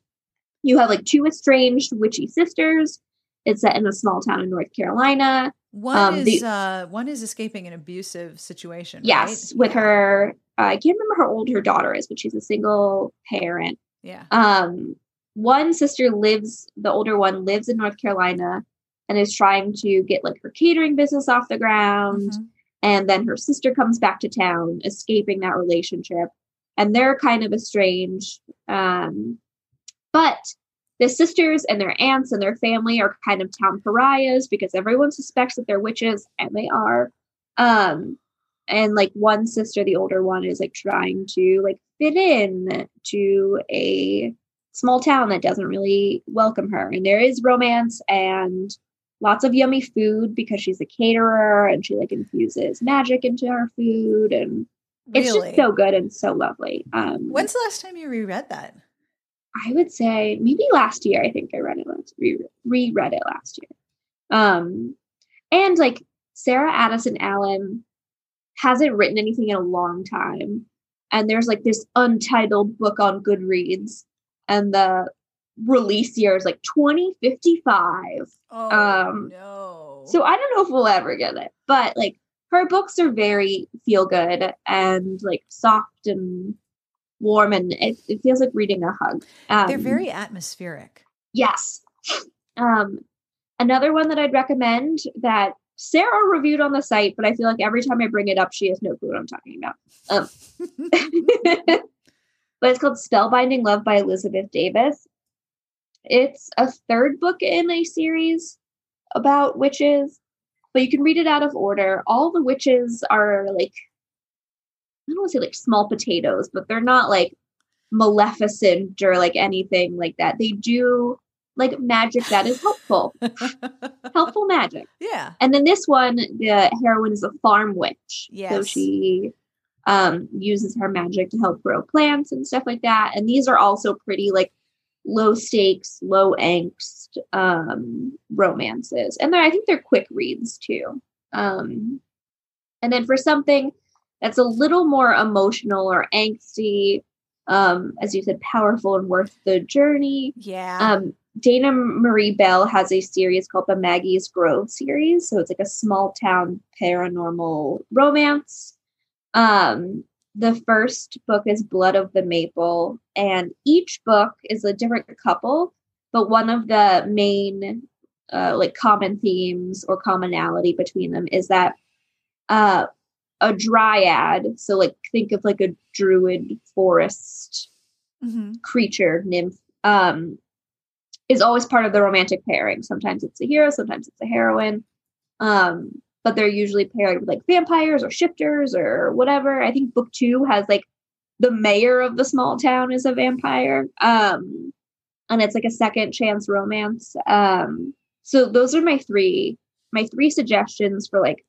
you have like two estranged witchy sisters. It's set in a small town in North Carolina. One Um, is the- uh, one is escaping an abusive situation. Yes, right? with her. Uh, I can't remember how old her daughter is, but she's a single parent. Yeah. Um, one sister lives, the older one lives in North Carolina and is trying to get like her catering business off the ground. Mhm. And then her sister comes back to town, escaping that relationship. And they're kind of estranged. Um, but the sisters and their aunts and their family are kind of town pariahs because everyone suspects that they're witches, and they are. Um, and like one sister, the older one, is like trying to like fit in to a small town that doesn't really welcome her. And there is romance and lots of yummy food because she's a caterer and she like infuses magic into her food and it's just so good and so lovely. Um When's the last time you reread that? I would say maybe last year. I think I read it last re- reread it last year. Um, and like Sarah Addison Allen hasn't written anything in a long time, and there's like this untitled book on Goodreads, and the release year is like 2055. Oh Um, no. So I don't know if we'll ever get it, but like her books are very feel good and like soft and warm, and it, it feels like reading a hug. Um, they're very atmospheric. Yes. Um, another one that I'd recommend that Sarah reviewed on the site, but I feel like every time I bring it up, she has no clue what I'm talking about. Um, but it's called Spellbinding Love by Elizabeth Davis. It's a third book in a series about witches, but you can read it out of order. All the witches are like, I don't want to say like small potatoes, but they're not like maleficent or like anything like that. They do like magic that is helpful, helpful magic. yeah. And then this one, the heroine is a farm witch. So she um, uses her magic to help grow plants and stuff like that. And these are also pretty like low stakes, low angst um, romances. And I think they're quick reads too. Um, and then for something that's a little more emotional or angsty, um, as you said, powerful and worth the journey. Yeah. Um, Dana Marie Bell has a series called the Maggie's Grove series. So it's like a small town paranormal romance. Um, the first book is Blood of the Maple, and each book is a different couple, but one of the main uh, like common themes or commonality between them is that uh, a dryad, so like think of like a druid forest Mm-hmm. creature nymph um is always part of the romantic pairing sometimes it's a hero sometimes it's a heroine um but they're usually paired with like vampires or shifters or whatever i think book two has like the mayor of the small town is a vampire um and it's like a second chance romance um so those are my three my three suggestions for like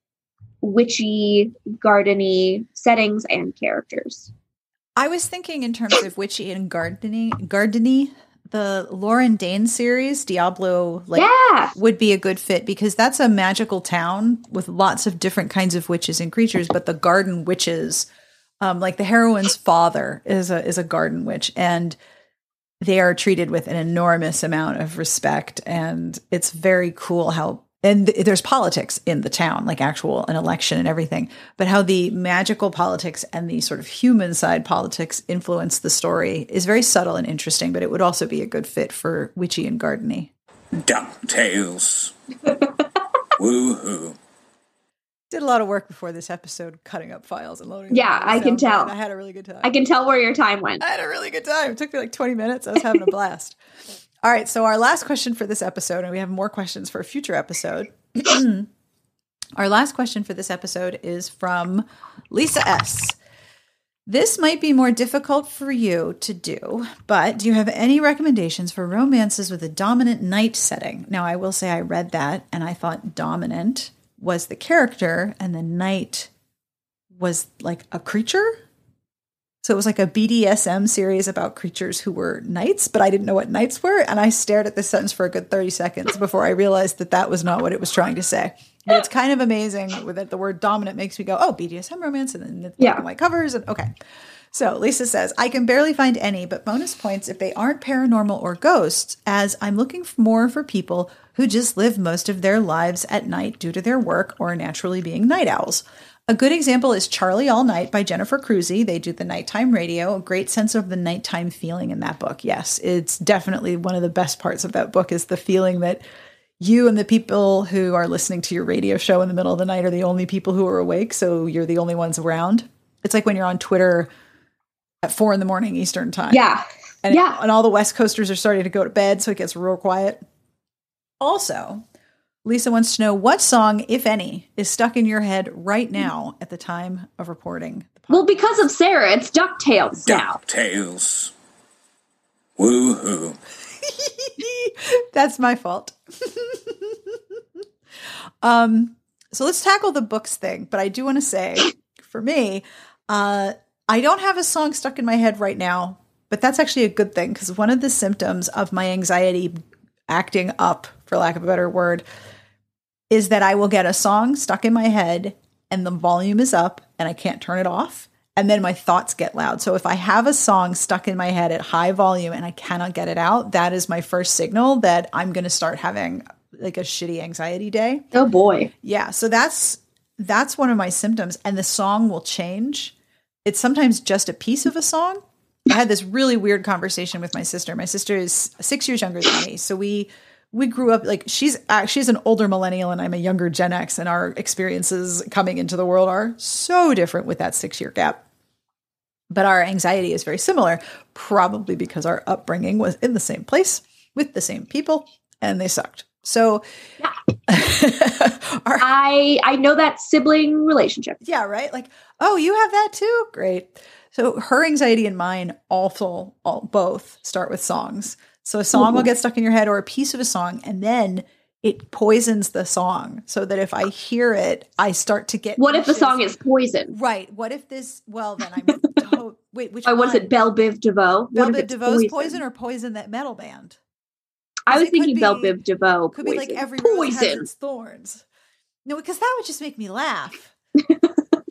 witchy gardeny settings and characters I was thinking in terms of witchy and gardening, gardeny. The Lauren Dane series, Diablo, like yeah would be a good fit because that's a magical town with lots of different kinds of witches and creatures. But the garden witches, um, like the heroine's father, is a is a garden witch, and they are treated with an enormous amount of respect. And it's very cool how and th- there's politics in the town, like actual an election and everything. But how the magical politics and the sort of human side politics influence the story is very subtle and interesting. But it would also be a good fit for witchy and gardeny. DuckTales. Woohoo. Did a lot of work before this episode, cutting up files and loading. Yeah, them on I can tell. I had a really good time. i can tell where your time went I had a really good time. It took me like 20 minutes. I was having a blast. All right. So, our last question for this episode, and we have more questions for a future episode. our last question for this episode is from Lisa S. This might be more difficult for you to do, but do you have any recommendations for romances with a dominant knight setting? Now, I will say I read that and I thought dominant was the character and the knight was like a creature. So it was like a BDSM series about creatures who were knights, but I didn't know what knights were. And I stared at this sentence for a good 30 seconds before I realized that that was not what it was trying to say. But it's kind of amazing that the word dominant makes me go, oh, BDSM romance, and then the black Yeah. and white covers. And okay. So Lisa says, I can barely find any, but bonus points if they aren't paranormal or ghosts, as I'm looking f- more for people who just live most of their lives at night due to their work or naturally being night owls. A good example is Charlie All Night by Jennifer Crusie. They do the nighttime radio, a great sense of the nighttime feeling in that book. Yes, it's definitely one of the best parts of that book is the feeling that you and the people who are listening to your radio show in the middle of the night are the only people who are awake, so you're the only ones around. It's like when you're on Twitter at four in the morning Eastern time. yeah And, Yeah. and all the West Coasters are starting to go to bed, so it gets real quiet. Also, Lisa wants to know what song, if any, is stuck in your head right now at the time of reporting. The well because of sarah it's ducktales now DuckTales. Woohoo. That's my fault. um, so let's tackle the books thing. But I do want to say, for me, uh, I don't have a song stuck in my head right now, but that's actually a good thing because one of the symptoms of my anxiety acting up, for lack of a better word, is that I will get a song stuck in my head and the volume is up and I can't turn it off. And then my thoughts get loud. So if I have a song stuck in my head at high volume and I cannot get it out, that is my first signal that I'm going to start having like a shitty anxiety day. oh boy Yeah, so that's that's one of my symptoms and the song will change. It's sometimes just a piece of a song. I had this really weird conversation with my sister. My sister is 6 years younger than me. So we we grew up like she's she's an older millennial and I'm a younger Gen X and our experiences coming into the world are so different with that 6-year gap. But our anxiety is very similar, probably because our upbringing was in the same place with the same people and they sucked. So our i i know that sibling relationship yeah, right? Like, oh, you have that too? Great. So her anxiety and mine also all, both start with songs. So a song will get stuck in your head or a piece of a song, and then it poisons the song so that if I hear it, I start to get what if the song is poison right? What if this? Well, then I'm oh, wait. Which or was it bell biv devoe what Bell Biv DeVoe's poison? or poison that metal band? i was thinking bell biv devoe Could poison. be like every rose has poison its thorns. No, because that would just make me laugh.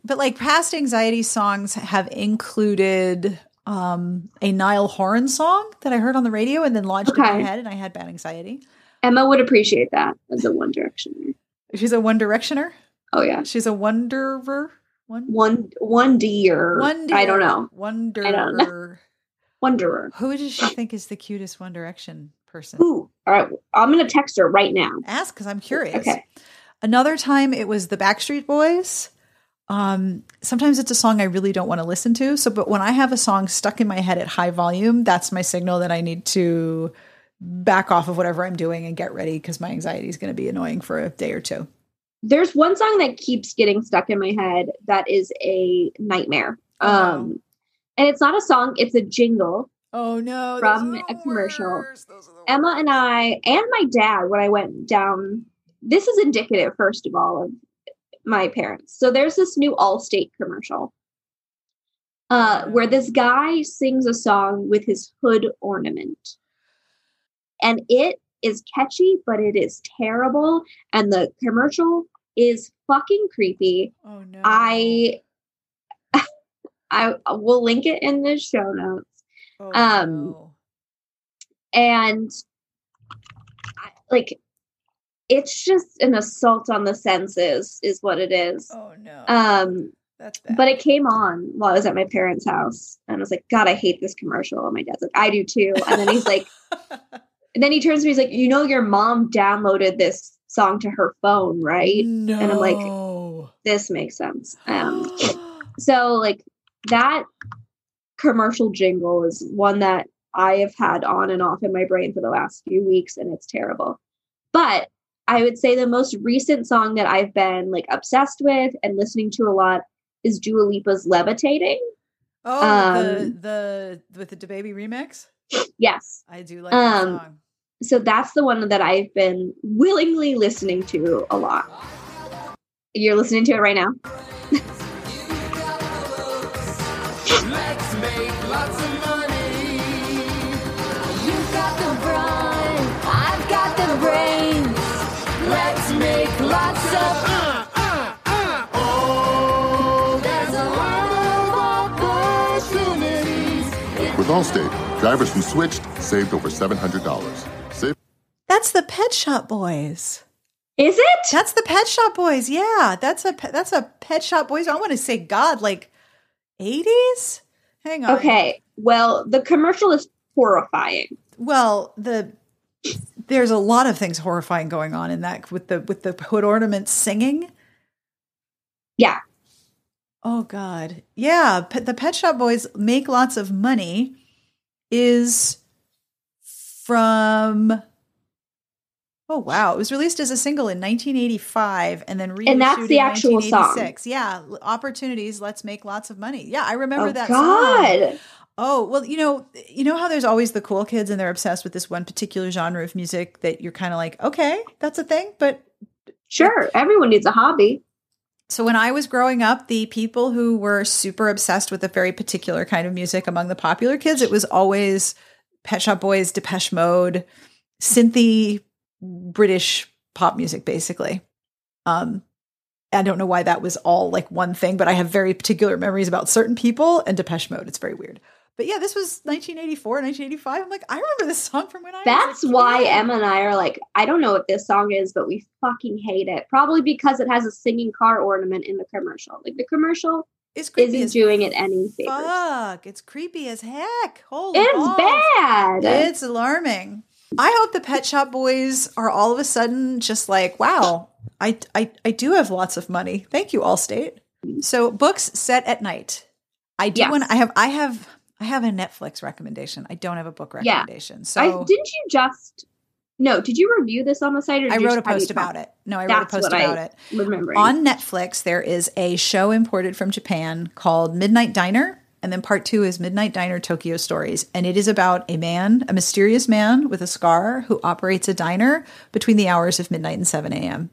but like past anxiety songs have included um, a Niall Horan song that I heard on the radio and then lodged in my head, and I had bad anxiety. Emma would appreciate that as a One Directioner. She's a One Directioner. Oh yeah, She's a Wonderer. One. one one D or Wonder. I don't know Wonderer. I don't know. Wanderer. Who does she think is the cutest One Direction person? Ooh, all right. I'm gonna text her right now. Ask because I'm curious. Okay. Another time it was the Backstreet Boys. Um, sometimes it's a song I really don't want to listen to. So, but when I have a song stuck in my head at high volume, that's my signal that I need to back off of whatever I'm doing and get ready because my anxiety is going to be annoying for a day or two. There's one song that keeps getting stuck in my head that is a nightmare. Oh, Um, and it's not a song; it's a jingle. Oh no! From a commercial. worst. Those are the Emma and I and my dad when I went down. This is indicative, first of all, of my parents. So there's this new Allstate commercial uh, where this guy sings a song with his hood ornament, and it is catchy, but it is terrible, and the commercial is fucking creepy. Oh no! I I will link it in the show notes Oh, um, no. and I- like it's just an assault on the senses is what it is Oh no! um that's bad. but it came on while i was at my parents house and i was like god i hate this commercial and my dad's like i do too and then he's like and then he turns to me he's like you know your mom downloaded this song to her phone right no. and I'm like, this makes sense um so like that commercial jingle is one that I have had on and off in my brain for the last few weeks and it's terrible. But I would say the most recent song that I've been like obsessed with and listening to a lot is Dua Lipa's Levitating. oh, the um, the with the baby remix. Yes. I do like that Um, song. So that's the one that I've been willingly listening to a lot. You're listening to it right now? Allstate, drivers who switched saved over $700. Save That's the Pet Shop Boys. Is it? That's the Pet Shop Boys. Yeah, that's a that's a Pet Shop Boys. I want to say God, like eighties. Hang on. Okay. Well, the commercial is horrifying. Well, the there's a lot of things horrifying going on in that with the with the hood ornaments singing. Yeah. Oh God, yeah. Pe- the Pet Shop Boys make lots of money. Is from. Oh wow! It was released as a single in 1985, and then reissued And that's the in actual song. 1986. Yeah, opportunities. Let's make lots of money. Yeah, I remember oh, that. song. God. Oh, well, you know, you know how there's always the cool kids and they're obsessed with this one particular genre of music that you're kind of like, okay, that's a thing. But Sure. Everyone needs a hobby. So when I was growing up, the people who were super obsessed with a very particular kind of music among the popular kids, it was always Pet Shop Boys, Depeche Mode, synthy British pop music, basically. Um, I don't know why that was all like one thing, but I have very particular memories about certain people and Depeche Mode. It's very weird. But yeah, this was 1984, 1985. I'm like, I remember this song from when I That's was why. Emma and I are like, I don't know what this song is, but we fucking hate it. Probably because it has a singing car ornament in the commercial. Like the commercial It's creepy isn't doing it any favors. fuck. It's creepy as heck. Holy It's balls. bad. It's alarming. I hope the Pet Shop Boys are all of a sudden just like, wow, I, I, I do have lots of money. Thank you, Allstate. So books set at night. I do Yes. want. I have. I have. I have a Netflix recommendation. I don't have a book recommendation. Yeah. So I, didn't you just? No, did you review this on the site? Or I wrote a just have you post about it. No, I wrote a post what I about it. Remember On Netflix, there is a show imported from Japan called Midnight Diner. And then part two is Midnight Diner Tokyo Stories. And it is about a man, a mysterious man with a scar who operates a diner between the hours of midnight and 7 a.m.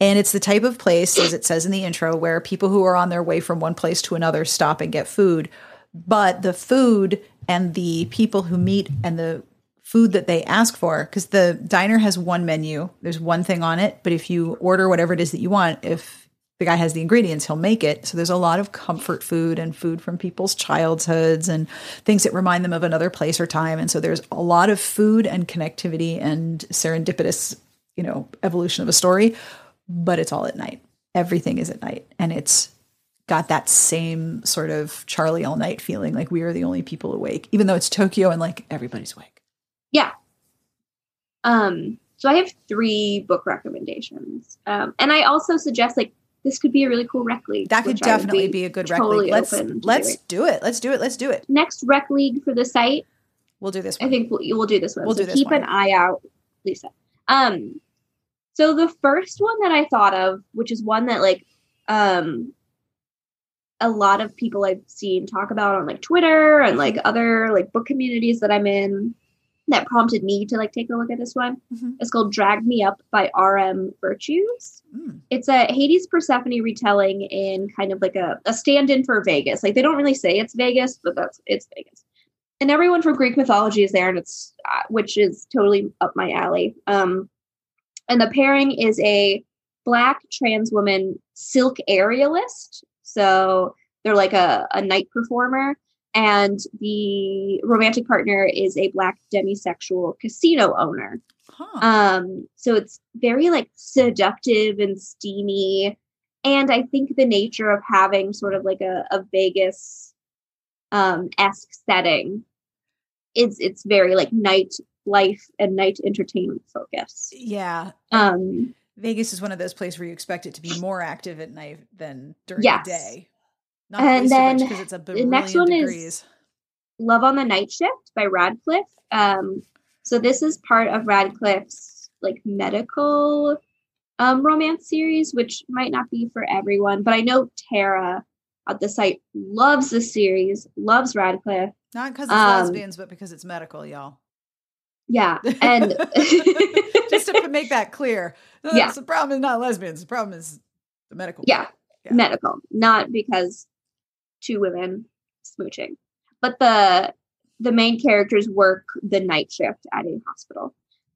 And it's the type of place, as it says in the intro, where people who are on their way from one place to another stop and get food. But the food and the people who meet and the food that they ask for, because the diner has one menu, there's one thing on it. But if you order whatever it is that you want, if the guy has the ingredients, he'll make it. So there's a lot of comfort food and food from people's childhoods and things that remind them of another place or time. And so there's a lot of food and connectivity and serendipitous, you know, evolution of a story, but it's all at night. Everything is at night. And it's got that same sort of Charlie all night feeling like we are the only people awake, even though it's Tokyo and like everybody's awake. Yeah. Um, so I have three book recommendations. Um, and I also suggest like this could be a really cool rec league. That could which I would definitely be, a good rec totally league. Let's let's do it. Let's do it. Let's do it. next rec league for the site. We'll do this I think we'll, we'll do this one. We'll so do this keep one. an eye out, Lisa. Um, so the first one that I thought of, which is one that like, um, a lot of people I've seen talk about on like Twitter and like other like book communities that I'm in, that prompted me to like take a look at this one. Mhm. It's called "Drag Me Up" by R.M. Virtues. Mm. It's a Hades Persephone retelling in kind of like a, a stand-in for Vegas. Like they don't really say it's Vegas, but that's it's Vegas. And everyone from Greek mythology is there, and it's uh, which is totally up my alley. Um, and the pairing is a black trans woman silk aerialist. So they're like a, a night performer, and the romantic partner is a black demisexual casino owner. Huh. Um, so it's very like seductive and steamy. And I think the nature of having sort of like a, a Vegas um esque setting is it's very like night life and night entertainment focus. yeah. Um Vegas is one of those places where you expect it to be more active at night than during Yes. the day. Not And least of which then because it's a the next one is- degrees. Love on the Night Shift by Radcliffe. Um, so this is part of Radcliffe's like medical um, romance series, which might not be for everyone, but I know Tara at the site loves the series, loves Radcliffe. Not because it's um, lesbians, but because it's medical, y'all. Yeah, and to make that clear. No, Yeah. The problem is not lesbians. The problem is the medical. yeah, Yeah. medical, not because two women smooching, but the the main characters work the night shift at a hospital.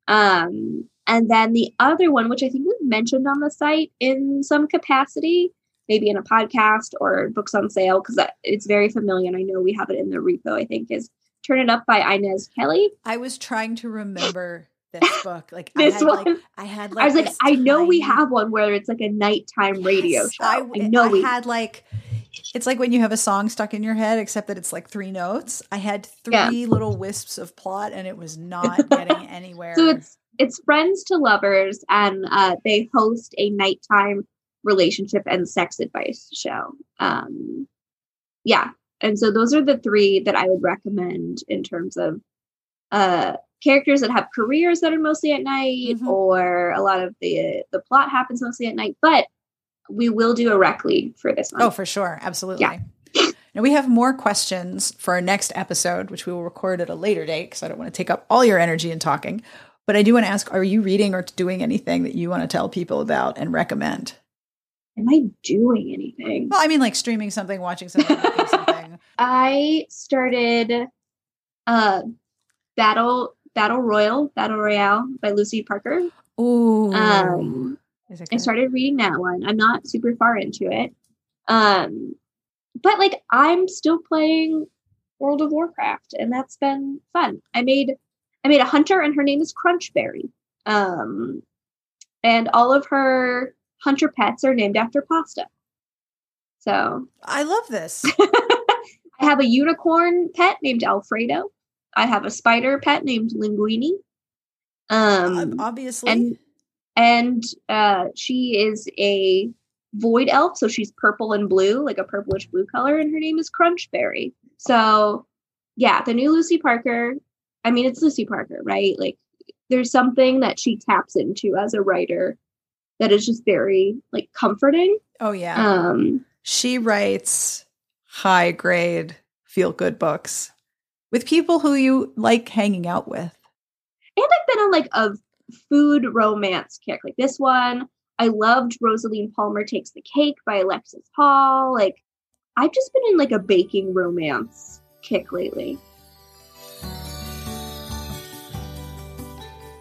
Um, and then the other one, which I think we've mentioned on the site in some capacity, maybe in a podcast or books on sale, because it's very familiar. And I know we have it in the repo. I think is "Turn It Up" by Inez Kelly. I was trying to remember this book. Like This I had one. like I had like I was like, I know we have one where it's like a nighttime radio Yes, show. I, I, know I we had like it's like when you have a song stuck in your head, except that it's like three notes. I had three Yeah. little wisps of plot, and it was not getting anywhere. So it's it's friends to lovers, and uh, they host a nighttime relationship and sex advice show. Um, yeah, and so those are the three that I would recommend in terms of uh, characters that have careers that are mostly at night, Mhm. or a lot of the the plot happens mostly at night. But we will do a rec league for this one. oh, for sure, absolutely. Yeah. Now we have more questions for our next episode, which we will record at a later date because I don't want to take up all your energy in talking. But I do want to ask: Are you reading or doing anything that you want to tell people about and recommend? Am I doing anything? Well, I mean, like streaming something, watching something, something. I started uh Battle Battle Royal, Battle Royale by Lucy Parker. Ooh, Um I started reading that one. I'm not super far into it. Um but like I'm still playing World of Warcraft and that's been fun. I made I made a hunter and her name is Crunchberry. Um and all of her hunter pets are named after pasta. So I love this. I have a unicorn pet named Alfredo. I have a spider pet named Linguini. Um, obviously, and and uh, she is a void elf, so she's purple and blue, like a purplish blue color, and her name is Crunchberry. So, yeah, the new Lucy Parker. I mean, it's Lucy Parker, right? Like, there's something that she taps into as a writer that is just very like comforting. oh yeah, Um, she writes high grade feel good books with people who you like hanging out with. and I've been on like a food romance kick. Like this one, I loved Rosaline Palmer Takes the Cake by Alexis Hall. Like I've just been in like a baking romance kick lately.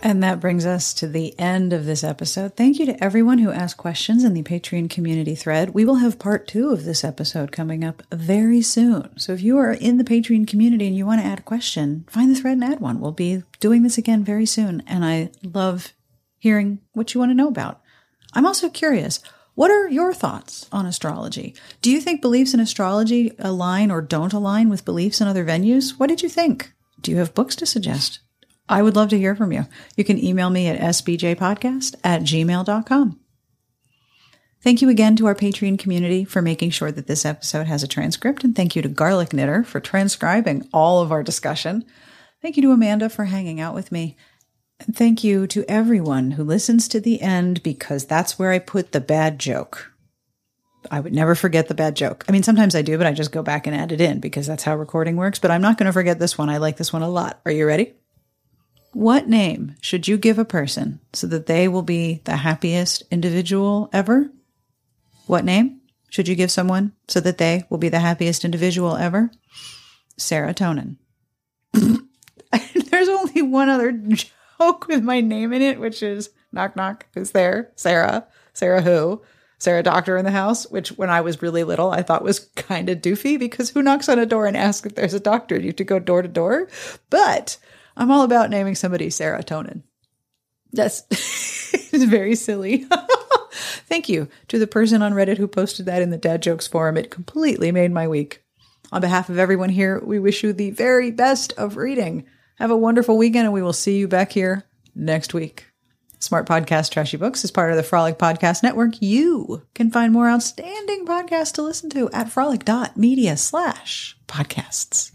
And that brings us to the end of this episode. Thank you to everyone who asked questions in the Patreon community thread. We will have part two of this episode coming up very soon. So if you are in the Patreon community and you want to add a question, find the thread and add one. We'll be doing this again very soon. And I love hearing what you want to know about. I'm also curious. What are your thoughts on astrology? Do you think beliefs in astrology align or don't align with beliefs in other venues? What did you think? Do you have books to suggest? I would love to hear from you. You can email me at sbjpodcast at gmail.com. Thank you again to our Patreon community for making sure that this episode has a transcript, and thank you to Garlic Knitter for transcribing all of our discussion. Thank you to Amanda for hanging out with me. And thank you to everyone who listens to the end because that's where I put the bad joke. I would never forget the bad joke. I mean, sometimes I do, but I just go back and add it in because that's how recording works. But I'm not going to forget this one. I like this one a lot. Are you ready? What name should you give a person so that they will be the happiest individual ever? What name should you give someone so that they will be the happiest individual ever? Serotonin. There's only one other joke with my name in it, which is knock knock. Who's there? Sarah. Sarah who? Sarah Doctor in the house, which when I was really little, I thought was kind of doofy because who knocks on a door and asks if there's a doctor? You have to go door to door. But I'm all about naming somebody serotonin. That's it's very silly. Thank you to the person on Reddit who posted that in the dad jokes forum. It completely made my week. On behalf of everyone here, we wish you the very best of reading. Have a wonderful weekend, and we will see you back here next week. Smart Podcast Trashy Books is part of the Frolic Podcast Network. You can find more outstanding podcasts to listen to at frolic.media slash podcasts.